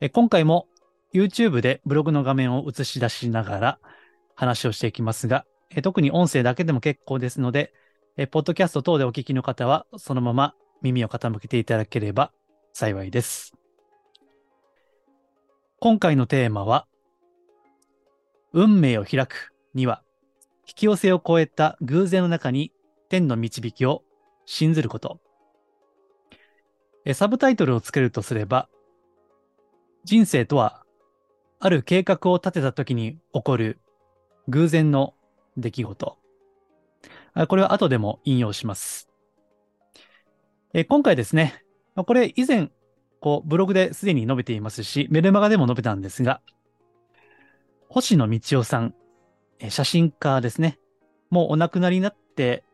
え今回も YouTube でブログの画面を映し出しながら話をしていきますが、え特に音声だけでも結構ですので、えポッドキャスト等でお聞きの方はそのまま耳を傾けていただければ幸いです。今回のテーマは、運命を開くには、引き寄せを超えた偶然の中に天の導きを信ずること。えサブタイトルをつけるとすれば、人生とは、ある計画を立てた時に起こる偶然の出来事。これは後でも引用します。え今回ですね、これ以前、こう、ブログですでに述べていますし、メルマガでも述べたんですが、星野道夫さん、写真家ですね。もうお亡くなりになって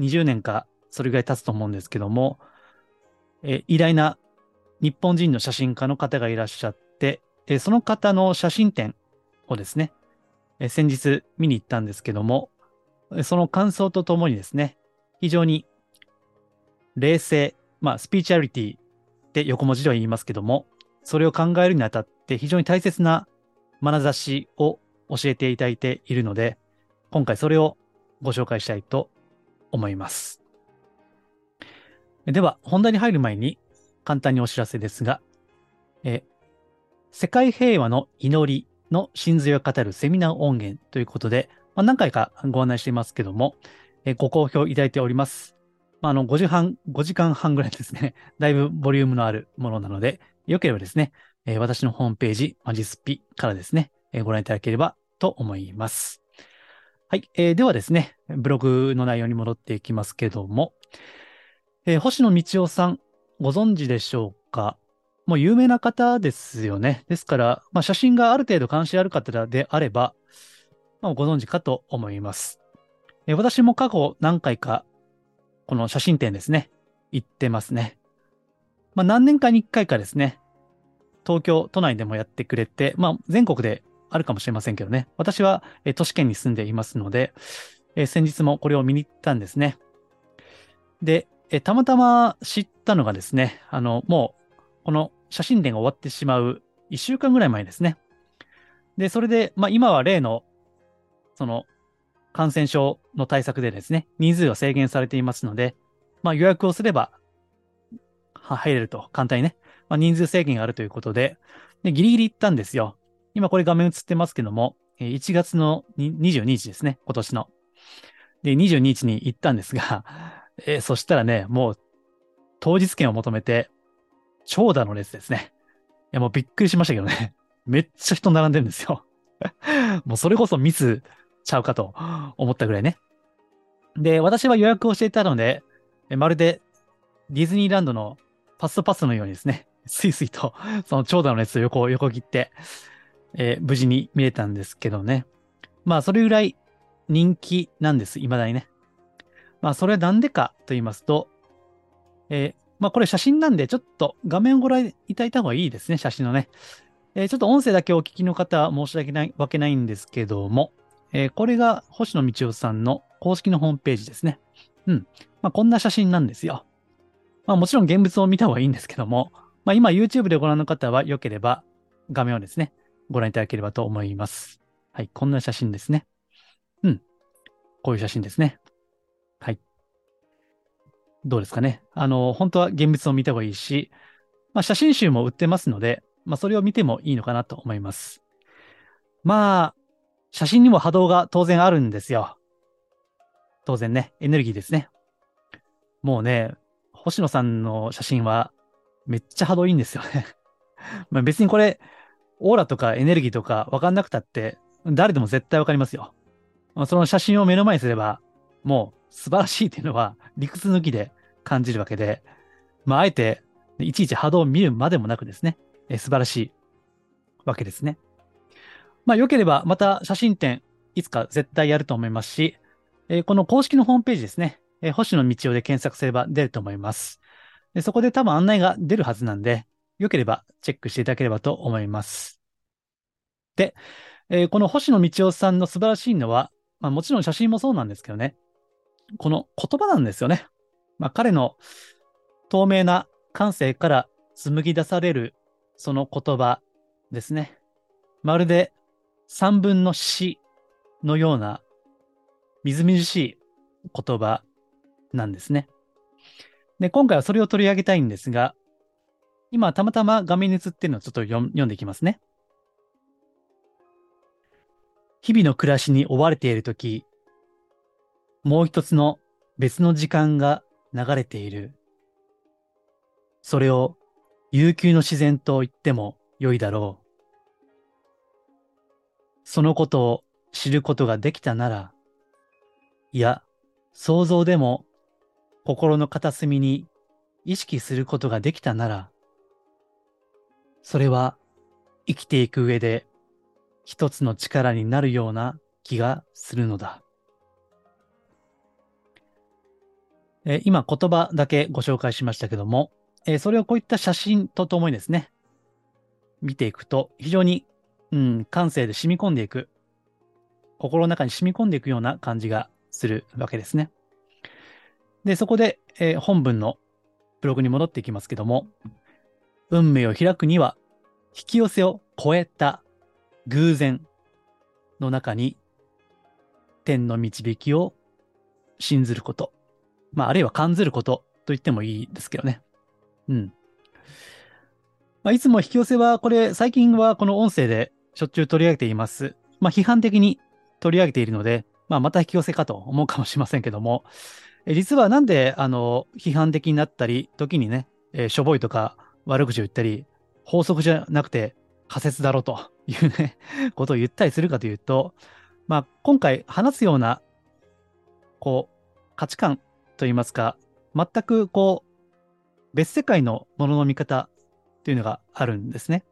20年かそれぐらい経つと思うんですけども、え偉大な日本人の写真家の方がいらっしゃって、えその方の写真展をですね、え先日見に行ったんですけども、その感想とともにですね、非常に冷静、まあ、スピーチャリティって横文字では言いますけども、それを考えるにあたって非常に大切な眼差しを教えていただいているので、今回それをご紹介したいと思います。では、本題に入る前に簡単にお知らせですが、え世界平和の祈りの真髄を語るセミナー音源ということで、まあ、何回かご案内していますけども、えご好評いただいております。まあ、あの5時半、5時間半ぐらいですね、だいぶボリュームのあるものなので、よければですね、え私のホームページ、マジスピからですね、えご覧いただければと思います。はい、えーではですね、ブログの内容に戻っていきますけども、えー星野道夫さん、ご存知でしょうか？もう有名な方ですよね。ですから、まあ、写真がある程度関心ある方であれば、まあ、ご存知かと思います。え私も過去何回か、この写真展ですね、行ってますね。まあ、何年かに1回かですね、東京都内でもやってくれて、まあ、全国であるかもしれませんけどね。私は、え都市圏に住んでいますので、え先日もこれを見に行ったんですね。で、えたまたま知ったのがですね、あの、もう、この写真展が終わってしまう1週間ぐらい前ですね。で、それで、まあ今は例の、その、感染症の対策でですね、人数が制限されていますので、まあ予約をすれば、は入れると、簡単にね。まあ人数制限があるということで、で、ギリギリ行ったんですよ。今これ画面映ってますけども、1月の22日ですね、今年の。で、22日に行ったんですが、えーそしたらね、もう、当日券を求めて、長蛇の列ですね。いや、もうびっくりしましたけどね。めっちゃ人並んでるんですよ。もうそれこそミスちゃうかと思ったぐらいね。で、私は予約をしていたので、まるでディズニーランドのファストパスのようにですね、スイスイと その長蛇の列を横横切って、えー無事に見れたんですけどね。まあ、それぐらい人気なんです、未だにね。まあ、それはなんでかと言いますと、えーまあ、これ写真なんで、ちょっと画面をご覧いただいた方がいいですね、写真のね。えーちょっと音声だけお聞きの方は申し訳ないわけないんですけども、えーこれが星野道夫さんの公式のホームページですね。うん。まあ、こんな写真なんですよ。まあ、もちろん現物を見た方がいいんですけども、まあ、今 YouTube でご覧の方は良ければ画面をですね、ご覧いただければと思います。はい、こんな写真ですね。うん。こういう写真ですね。どうですかね。あの、本当は現物を見た方がいいし、まあ、写真集も売ってますので、まあ、それを見てもいいのかなと思います。まあ、写真にも波動が当然あるんですよ。当然ね、エネルギーですね。もうね、星野さんの写真はめっちゃ波動いいんですよね。まあ別にこれ、オーラとかエネルギーとか分かんなくたって、誰でも絶対分かりますよ。まあその写真を目の前にすれば、もう素晴らしいっていうのは理屈抜きで感じるわけで、まああえて、いちいち波動を見るまでもなくですね、え素晴らしいわけですね。まあ、良ければまた写真展、いつか絶対やると思いますし、え、この公式のホームページですね、え、星野道夫で検索すれば出ると思います。でそこで多分案内が出るはずなんで、良ければチェックしていただければと思います。で、えー、この星野道夫さんの素晴らしいのは、まあ、もちろん写真もそうなんですけどね、この言葉なんですよね。まあ、彼の透明な感性から紡ぎ出されるその言葉ですね。まるで三分の詩のようなみずみずしい言葉なんですね。で、今回はそれを取り上げたいんですが、今たまたま画面に映ってるのをちょっと読んでいきますね。日々の暮らしに追われているとき、もう一つの別の時間が流れている。それを悠久の自然と言っても良いだろう。そのことを知ることができたなら、いや、想像でも心の片隅に意識することができたなら、それは生きていく上で一つの力になるような気がするのだ。えー、今言葉だけご紹介しましたけども、えー、それをこういった写真とともにですね、見ていくと非常に、うん、感性で染み込んでいく、心の中に染み込んでいくような感じがするわけですね。で、そこで、えー、本文のブログに戻っていきますけども、運命を開くには、引き寄せを超えた偶然の中に、天の導きを信ずること。まあ、あるいは感ずることと言ってもいいですけどね。うん。まあ、いつも引き寄せは、これ、最近はこの音声でしょっちゅう取り上げています。まあ、批判的に取り上げているので、まあ、また引き寄せかと思うかもしれませんけども、え実はなんで、あの、批判的になったり、時にね、えー、しょぼいとか悪口を言ったり、法則じゃなくて仮説だろうというね、ことを言ったりするかというと、まあ、今回話すような、こう、価値観といいますか、全くこう、別世界のものの見方というのがあるんですね。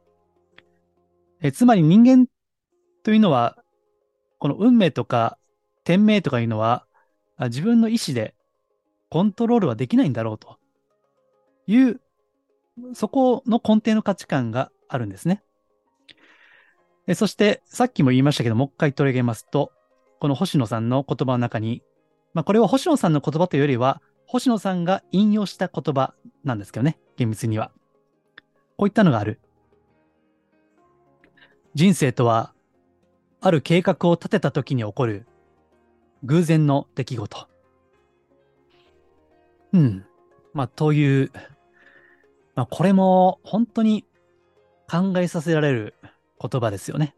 えつまり人間というのは、この運命とか天命とかいうのは、自分の意思でコントロールはできないんだろうという、そこの根底の価値観があるんですね。そして、さっきも言いましたけど、もう一回取り上げますと、この星野さんの言葉の中に、まあ、これは星野さんの言葉というよりは、星野さんが引用した言葉なんですけどね、厳密には。こういったのがある。人生とは、ある計画を立てた時に起こる偶然の出来事。うん。まあ、という、まあ、これも本当に考えさせられる言葉ですよね。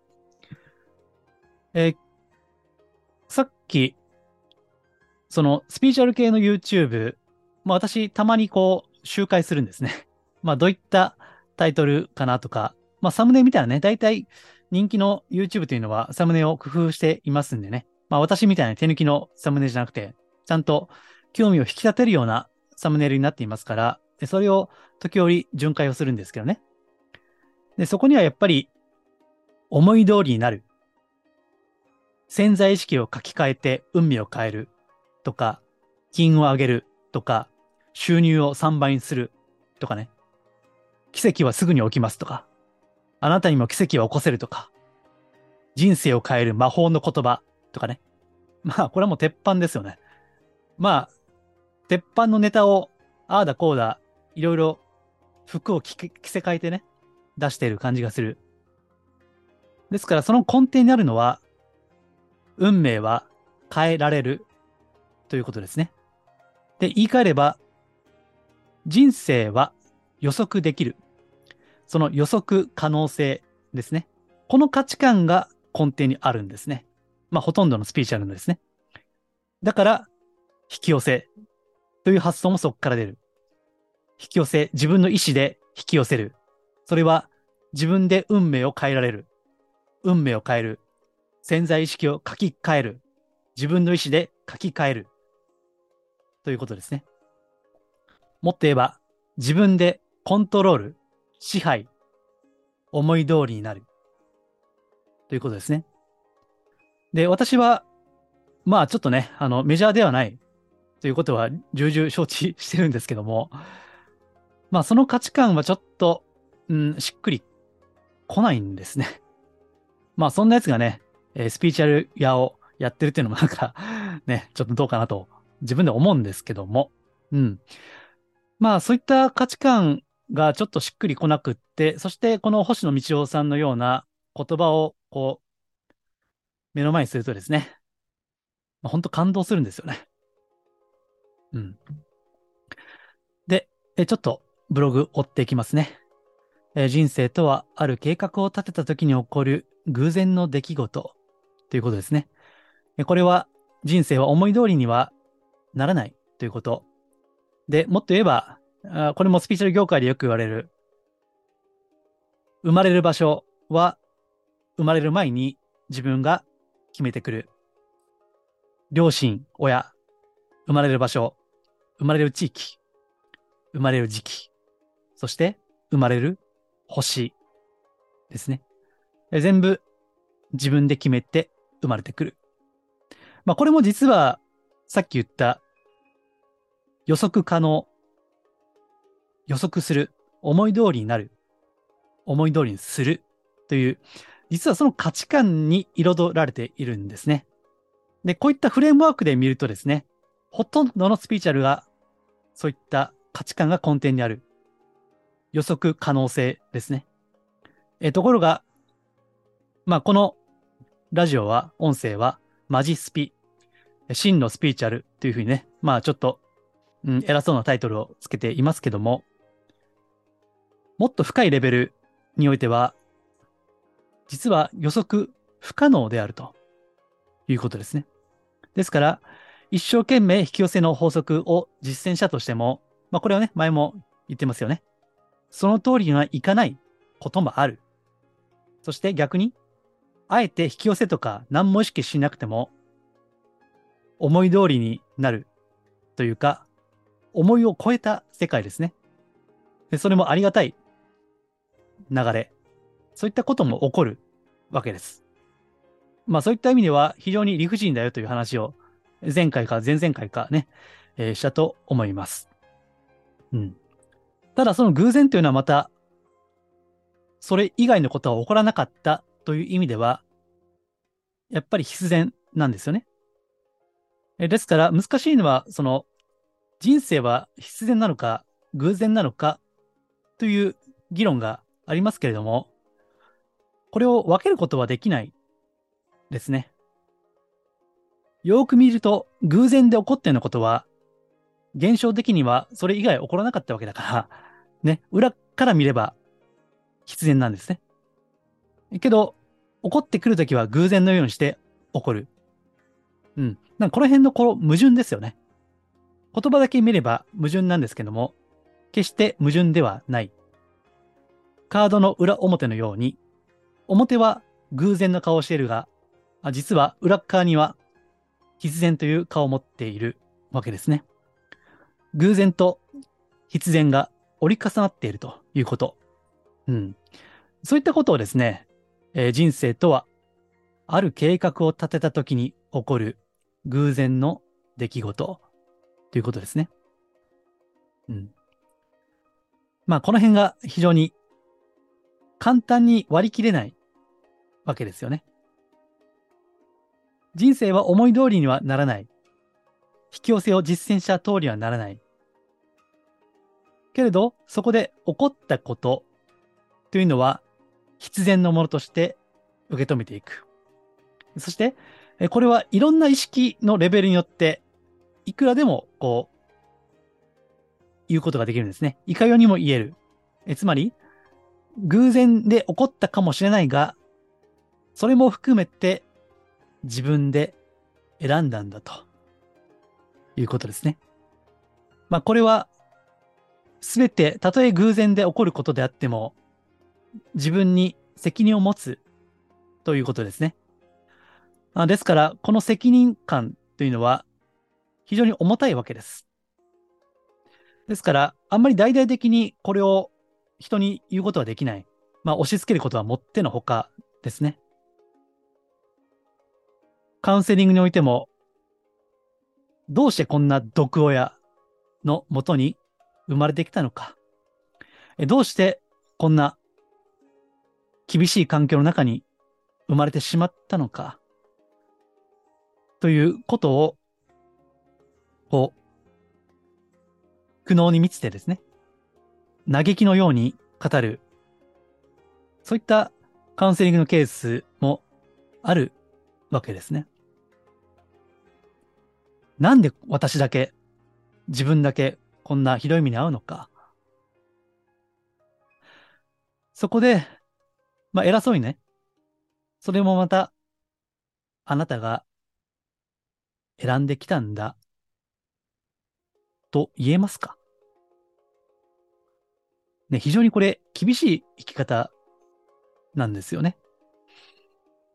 え、さっき、そのスピーチャル系の YouTube、まあ私たまにこう周回するんですね。まあどういったタイトルかなとか、まあサムネ見たらね、大体人気の YouTube というのはサムネを工夫していますんでね。まあ私みたいな手抜きのサムネじゃなくて、ちゃんと興味を引き立てるようなサムネイルになっていますから、でそれを時折巡回をするんですけどね。で、そこにはやっぱり思い通りになる。潜在意識を書き換えて運命を変えるとか、金を上げるとか、収入を3倍にするとかね。奇跡はすぐに起きますとか、あなたにも奇跡を起こせるとか、人生を変える魔法の言葉とかね。まあ、これはもう鉄板ですよね。まあ、鉄板のネタを、ああだこうだ、いろいろ服を着せ替えてね、出している感じがする。ですから、その根底にあるのは、運命は変えられるということですね。で、言い換えれば、人生は予測できる。その予測可能性ですね。この価値観が根底にあるんですね。まあ、ほとんどのスピーチャルのですね。だから、引き寄せという発想もそこから出る。引き寄せ、自分の意思で引き寄せる。それは自分で運命を変えられる。運命を変える。潜在意識を書き換える。自分の意思で書き換える。ということですね。もっと言えば、自分でコントロール、支配、思い通りになる。ということですね。で、私は、まあちょっとね、あの、メジャーではないということは重々承知してるんですけども、まあその価値観はちょっと、うん、しっくり来ないんですね。まあそんなやつがね、え、スピーチャル屋をやってるっていうのもなんかね、ちょっとどうかなと自分で思うんですけども、うん。まあそういった価値観がちょっとしっくりこなくって、そしてこの星野道夫さんのような言葉をこう、目の前にするとですね、まあ、本当感動するんですよね。うん。で、えちょっとブログ追っていきますね。え人生とはある計画を立てた時に起こる偶然の出来事ということですね。これは人生は思い通りにはならないということ。で、もっと言えば、これもスピーチャル業界でよく言われる、生まれる場所は生まれる前に自分が決めてくる。両親、親、生まれる場所、生まれる地域、生まれる時期、そして生まれる星ですね。全部自分で決めて生まれてくる。まあこれも実はさっき言った予測可能、予測する、思い通りになる、思い通りにするという、実はその価値観に彩られているんですね。で、こういったフレームワークで見るとですね、ほとんどのスピーチャルがそういった価値観が根底にある予測可能性ですね。えところが、まあ、このラジオは、音声は、マジスピ、真のスピーチャルというふうにね、まあちょっと、うん、偉そうなタイトルをつけていますけども、もっと深いレベルにおいては、実は予測不可能であるということですね。ですから、一生懸命引き寄せの法則を実践したとしても、まあこれはね、前も言ってますよね。その通りにはいかないこともある。そして逆に、あえて引き寄せとか何も意識しなくても、思い通りになるというか、思いを超えた世界ですね。それもありがたい流れ。そういったことも起こるわけです。まあそういった意味では非常に理不尽だよという話を前回か前々回かね、えー、したと思います。うん。ただその偶然というのはまた、それ以外のことは起こらなかったという意味では、やっぱり必然なんですよね。ですから難しいのは、その人生は必然なのか偶然なのかという議論がありますけれども、これを分けることはできないですね。よく見ると偶然で起こったようなことは現象的にはそれ以外起こらなかったわけだから、ね、裏から見れば必然なんですね。けど、起こってくるときは偶然のようにして起こる。うん。なんかこの辺のこの矛盾ですよね。言葉だけ見れば矛盾なんですけども、決して矛盾ではない。カードの裏表のように、表は偶然の顔をしているが、実は裏側には必然という顔を持っているわけですね。偶然と必然が折り重なっているということ。うん。そういったことをですね、えー、人生とは、ある計画を立てた時に起こる偶然の出来事ということですね。うん。まあ、この辺が非常に簡単に割り切れないわけですよね。人生は思い通りにはならない。引き寄せを実践した通りはならない。けれど、そこで起こったことというのは必然のものとして受け止めていく。そして、これはいろんな意識のレベルによって、いくらでも、こう、言うことができるんですね。いかようにも言える。えつまり、偶然で起こったかもしれないが、それも含めて自分で選んだんだと。いうことですね。まあこれはすべて、たとえ偶然で起こることであっても、自分に責任を持つということですね。あですから、この責任感というのは非常に重たいわけです。ですから、あんまり大々的にこれを人に言うことはできない。まあ、押し付けることはもってのほかですね。カウンセリングにおいても、どうしてこんな毒親のもとに生まれてきたのか。どうしてこんな厳しい環境の中に生まれてしまったのか。ということを、こう、苦悩に満ちてですね、嘆きのように語る、そういったカウンセリングのケースもあるわけですね。なんで私だけ、自分だけこんなひどい目に遭うのか。そこで、まあ偉そうにね、それもまた、あなたが選んできたんだ、と言えますかね、非常にこれ厳しい生き方なんですよね。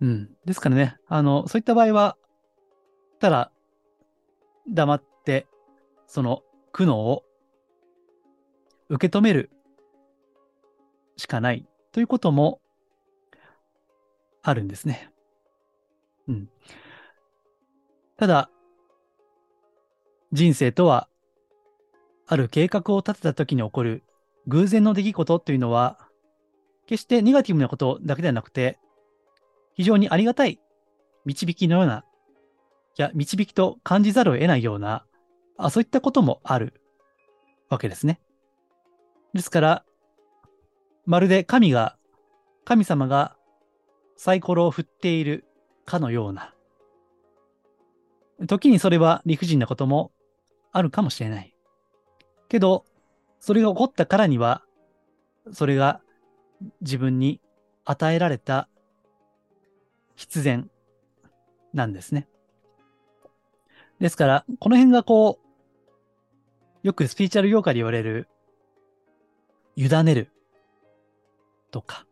うん。ですからね、あの、そういった場合は、ただ、黙って、その苦悩を受け止めるしかないということもあるんですね。うん。ただ、人生とは、ある計画を立てた時に起こる偶然の出来事というのは、決してネガティブなことだけではなくて、非常にありがたい導きのような、いや、導きと感じざるを得ないような、あそういったこともあるわけですね。ですから、まるで神が、神様がサイコロを振っているかのような、時にそれは理不尽なこともあるかもしれない。けど、それが起こったからには、それが自分に与えられた必然なんですね。ですから、この辺がこう、よくスピーチャル業界で言われる、委ねるとか、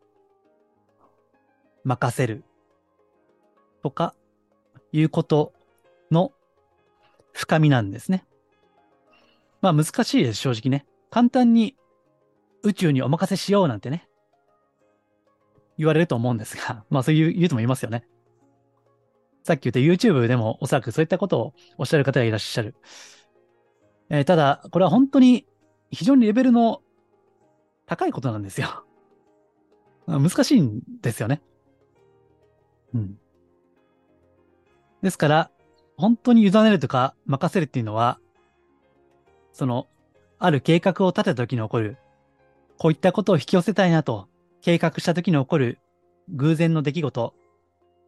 任せるとか、いうことの深みなんですね。まあ難しいです、正直ね。簡単に宇宙にお任せしようなんてね、言われると思うんですが、まあそういう言う人もいますよね。さっき言った YouTube でもおそらくそういったことをおっしゃる方がいらっしゃる。えー、ただ、これは本当に非常にレベルの高いことなんですよ。難しいんですよね。うん。ですから、本当に委ねるとか任せるっていうのは、その、ある計画を立てた時に起こる、こういったことを引き寄せたいなと計画した時に起こる偶然の出来事。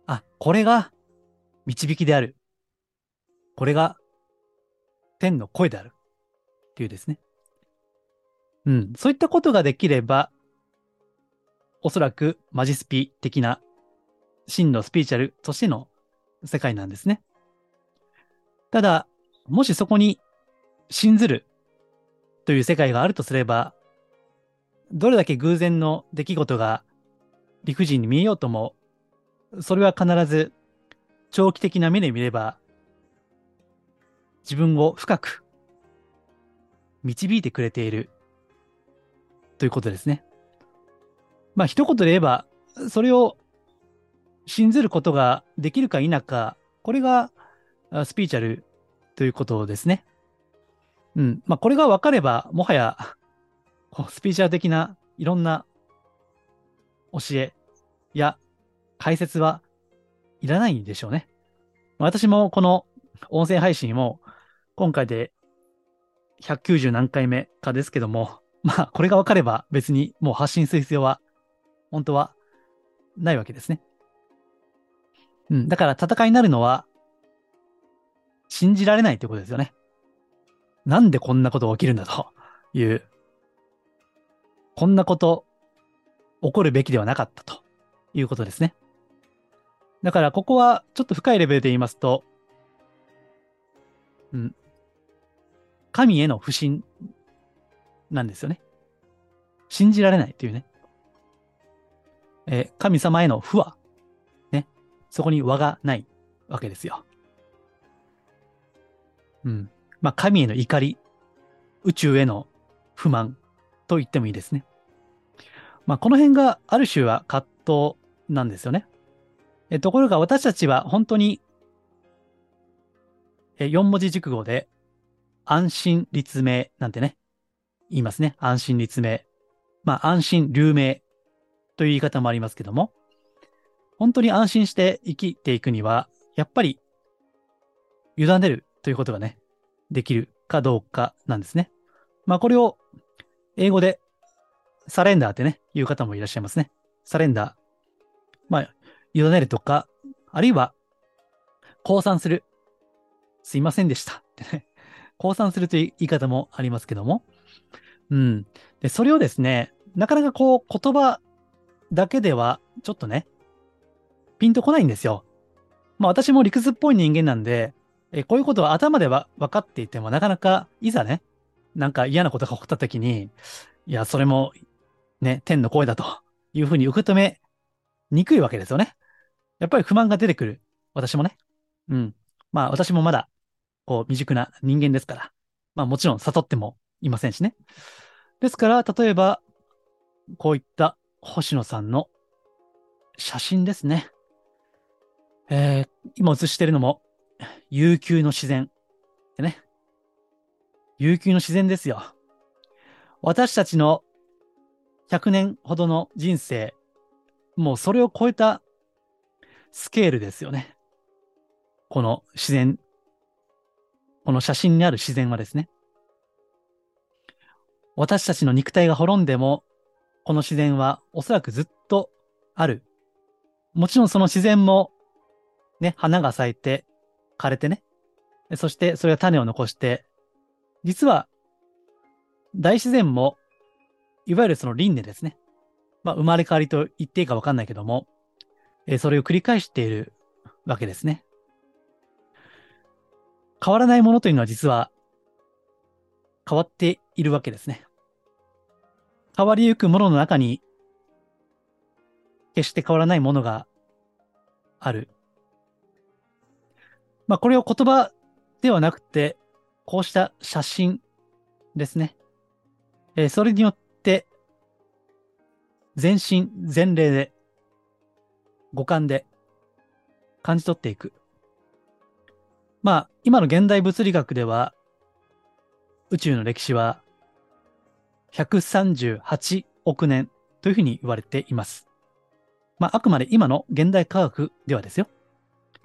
あ、これが導きである。これが天の声である。っていうですね。うん。そういったことができれば、おそらくマジスピ的な真のスピーチャルとしての世界なんですね。ただ、もしそこに信ずるという世界があるとすれば、どれだけ偶然の出来事が理不尽に見えようとも、それは必ず長期的な目で見れば、自分を深く導いてくれているということですね。まあ一言で言えば、それを信ずることができるか否か、これがスピーチャルということですね。うん。まあこれが分かれば、もはやスピーチャル的ないろんな教えや解説はいらないんでしょうね。私もこの音声配信も今回で190何回目かですけども、まあこれが分かれば別にもう発信する必要は本当はないわけですね。うん。だから戦いになるのは信じられないってことですよね。なんでこんなことが起きるんだというこんなこと起こるべきではなかったということですね。だからここはちょっと深いレベルで言いますと、うん、神への不信なんですよね。信じられないというね。え、神様への不和。ね。そこに和がないわけですよ。うん。まあ、神への怒り、宇宙への不満、と言ってもいいですね。まあ、この辺がある種は葛藤なんですよね。えところが私たちは本当にえ4文字熟語で、安心立命なんてね、言いますね。安心立命。まあ、安心流命という言い方もありますけども、本当に安心して生きていくには、やっぱり、委ねるということがね、できるかどうかなんですね。まあ、これを英語でサレンダーってね、言う方もいらっしゃいますね。サレンダー。まあ、委ねるとか、あるいは、降参する。すいませんでした。降参するという言い方もありますけども。うん。で、それをですね、なかなかこう、言葉だけでは、ちょっとね、ピンとこないんですよ。まあ私も理屈っぽい人間なんで、えこういうことは頭では分かっていても、なかなかいざね、なんか嫌なことが起こった時に、いや、それもね、天の声だというふうに受け止めにくいわけですよね。やっぱり不満が出てくる。私もね。うん。まあ私もまだ、こう未熟な人間ですから。まあもちろん悟ってもいませんしね。ですから、例えば、こういった星野さんの写真ですね。えー、今映してるのも、悠久の自然。でね。悠久の自然ですよ。私たちの100年ほどの人生、もうそれを超えたスケールですよね。この自然、この写真にある自然はですね。私たちの肉体が滅んでも、この自然はおそらくずっとある。もちろんその自然も、ね、花が咲いて、枯れてね。そしてそれが種を残して、実は大自然も、いわゆるその輪廻ですね。まあ、生まれ変わりと言っていいかわかんないけども、えそれを繰り返しているわけですね。変わらないものというのは実は変わっているわけですね。変わりゆくものの中に決して変わらないものがある。まあこれを言葉ではなくて、こうした写真ですね。えー、それによって、全身全霊で、五感で感じ取っていく。まあ、今の現代物理学では、宇宙の歴史は138億年というふうに言われています。まあ、あくまで今の現代科学ではですよ。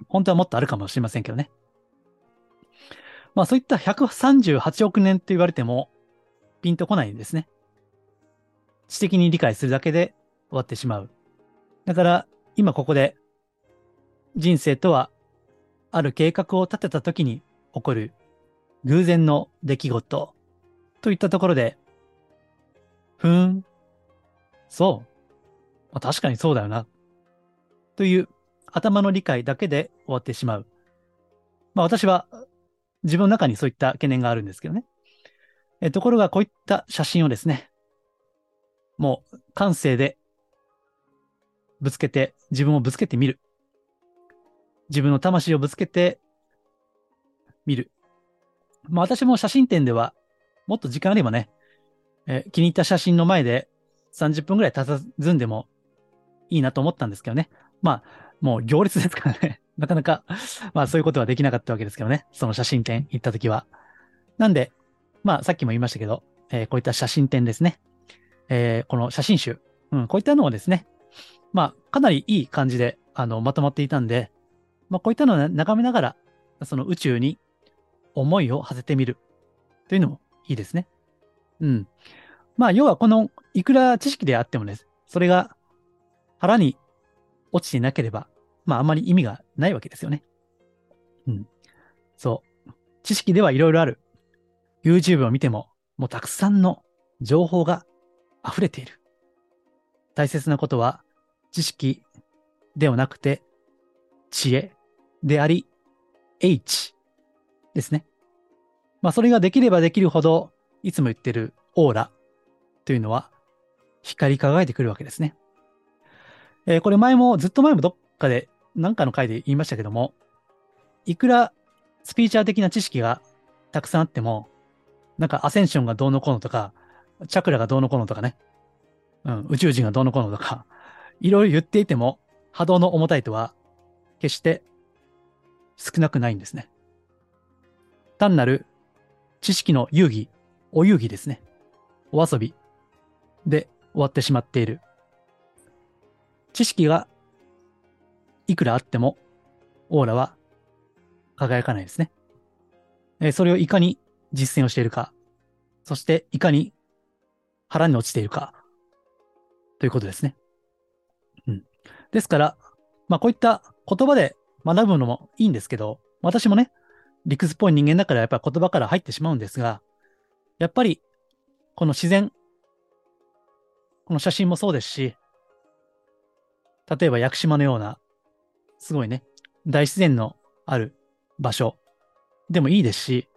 本当はもっとあるかもしれませんけどね。まあそういった138億年と言われても、ピンとこないんですね。知的に理解するだけで終わってしまう。だから、今ここで、人生とは、ある計画を立てた時に起こる偶然の出来事といったところで、ふーん、そう。まあ、確かにそうだよな。という頭の理解だけで終わってしまう。まあ私は自分の中にそういった懸念があるんですけどね。えところがこういった写真をですね、もう感性でぶつけて、自分をぶつけてみる。自分の魂をぶつけてみる。まあ私も写真展ではもっと時間あればね、え気に入った写真の前で30分ぐらい佇んでもいいなと思ったんですけどね。まあ、もう行列ですからね。なかなか、まあそういうことはできなかったわけですけどね。その写真展行った時は。なんで、まあさっきも言いましたけど、えー、こういった写真展ですね。えー、この写真集。うん、こういったのをですね、まあかなりいい感じで、あの、まとまっていたんで、まあこういったのを眺めながら、その宇宙に思いを馳せてみるというのもいいですね。うん。まあ要はこの、いくら知識であってもね、それが腹に落ちていなければ、まああんまり意味がないわけですよね。うん。そう。知識ではいろいろある。YouTube を見ても、もうたくさんの情報が溢れている。大切なことは、知識ではなくて、知恵であり、H ですね。まあそれができればできるほど、いつも言ってるオーラというのは、光り輝いてくるわけですね。えー、これ前も、ずっと前もどっかで、なんかの回で言いましたけども、いくらスピーチャー的な知識がたくさんあっても、なんかアセンションがどうのこうのとか、チャクラがどうのこうのとかね、うん、宇宙人がどうのこうのとか、いろいろ言っていても、波動の重たいとは、決して少なくないんですね。単なる知識の遊戯、お遊戯ですね。お遊びで終わってしまっている。知識がいくらあってもオーラは輝かないですね。えそれをいかに実践をしているか、そしていかに腹に落ちているか、ということですね。うん。ですから、まあこういった言葉で学ぶのもいいんですけど、私もね、理屈っぽい人間だからやっぱり言葉から入ってしまうんですが、やっぱりこの自然、この写真もそうですし、例えば屋久島のような、すごいね、大自然のある場所でもいいですし、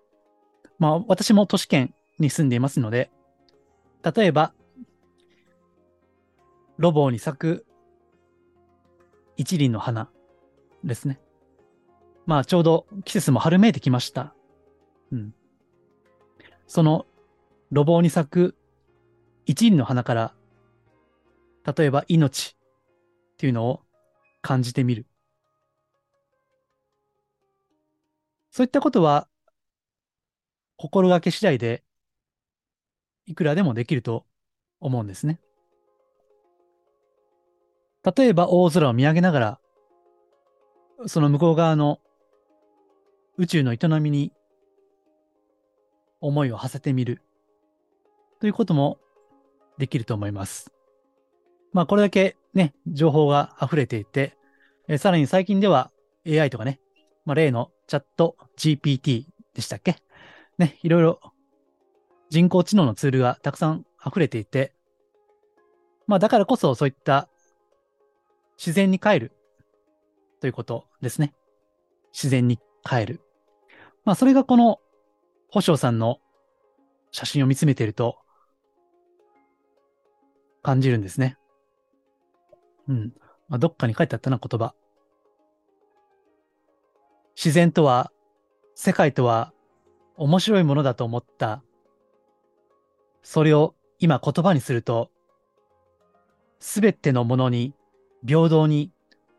まあ私も都市圏に住んでいますので、例えば、ロボに咲く一輪の花ですね。まあちょうど季節も春めいてきました。うん。その路傍に咲く一輪の花から、例えば命っていうのを感じてみる。そういったことは、心がけ次第で、いくらでもできると思うんですね。例えば大空を見上げながら、その向こう側の宇宙の営みに思いを馳せてみる。ということもできると思います。まあこれだけね、情報が溢れていて、えさらに最近では AI とかね、まあ例のチャット GPT でしたっけ？ね、いろいろ人工知能のツールがたくさん溢れていて、まあだからこそそういった自然に帰るということですね。自然に帰る。まあそれがこの保証さんの写真を見つめていると感じるんですね。うん。まあ、どっかに書いてあったな、言葉。自然とは、世界とは、面白いものだと思った。それを今言葉にすると、すべてのものに平等に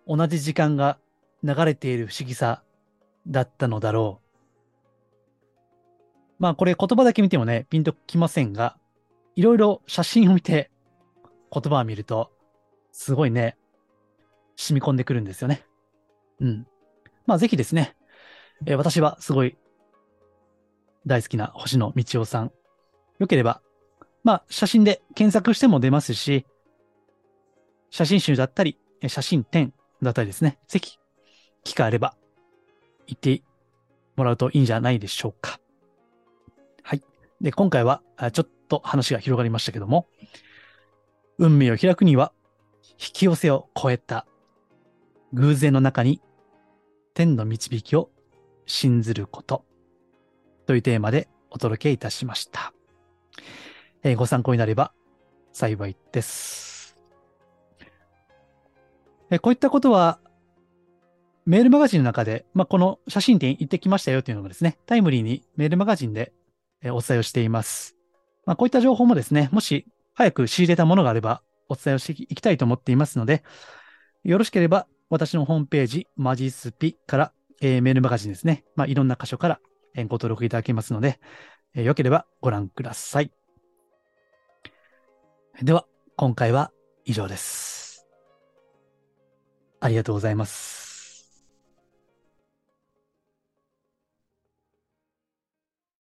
同じ時間が流れている不思議さだったのだろう。まあこれ言葉だけ見てもね、ピンときませんが、いろいろ写真を見て言葉を見ると、すごいね、染み込んでくるんですよね。うん。まあ、ぜひですね、えー、私はすごい大好きな星野道夫さん。よければ、まあ、写真で検索しても出ますし、写真集だったり、写真展だったりですね、ぜひ、機会あれば、行ってもらうといいんじゃないでしょうか。はい。で、今回は、ちょっと話が広がりましたけども、運命を開くには、引き寄せを超えた偶然の中に天の導きを信ずることというテーマでお届けいたしました。えー、ご参考になれば幸いです。えー、こういったことはメールマガジンの中で、まあ、この写真展行ってきましたよというのもですね、タイムリーにメールマガジンでお伝えをしています。まあ、こういった情報もですね、もし早く仕入れたものがあればお伝えをしていきたいと思っていますので、よろしければ私のホームページ、マジスピから、えー、メールマガジンですね。まあ、いろんな箇所から、ご登録いただけますので、えー、よければご覧ください。では、今回は以上です。ありがとうございます。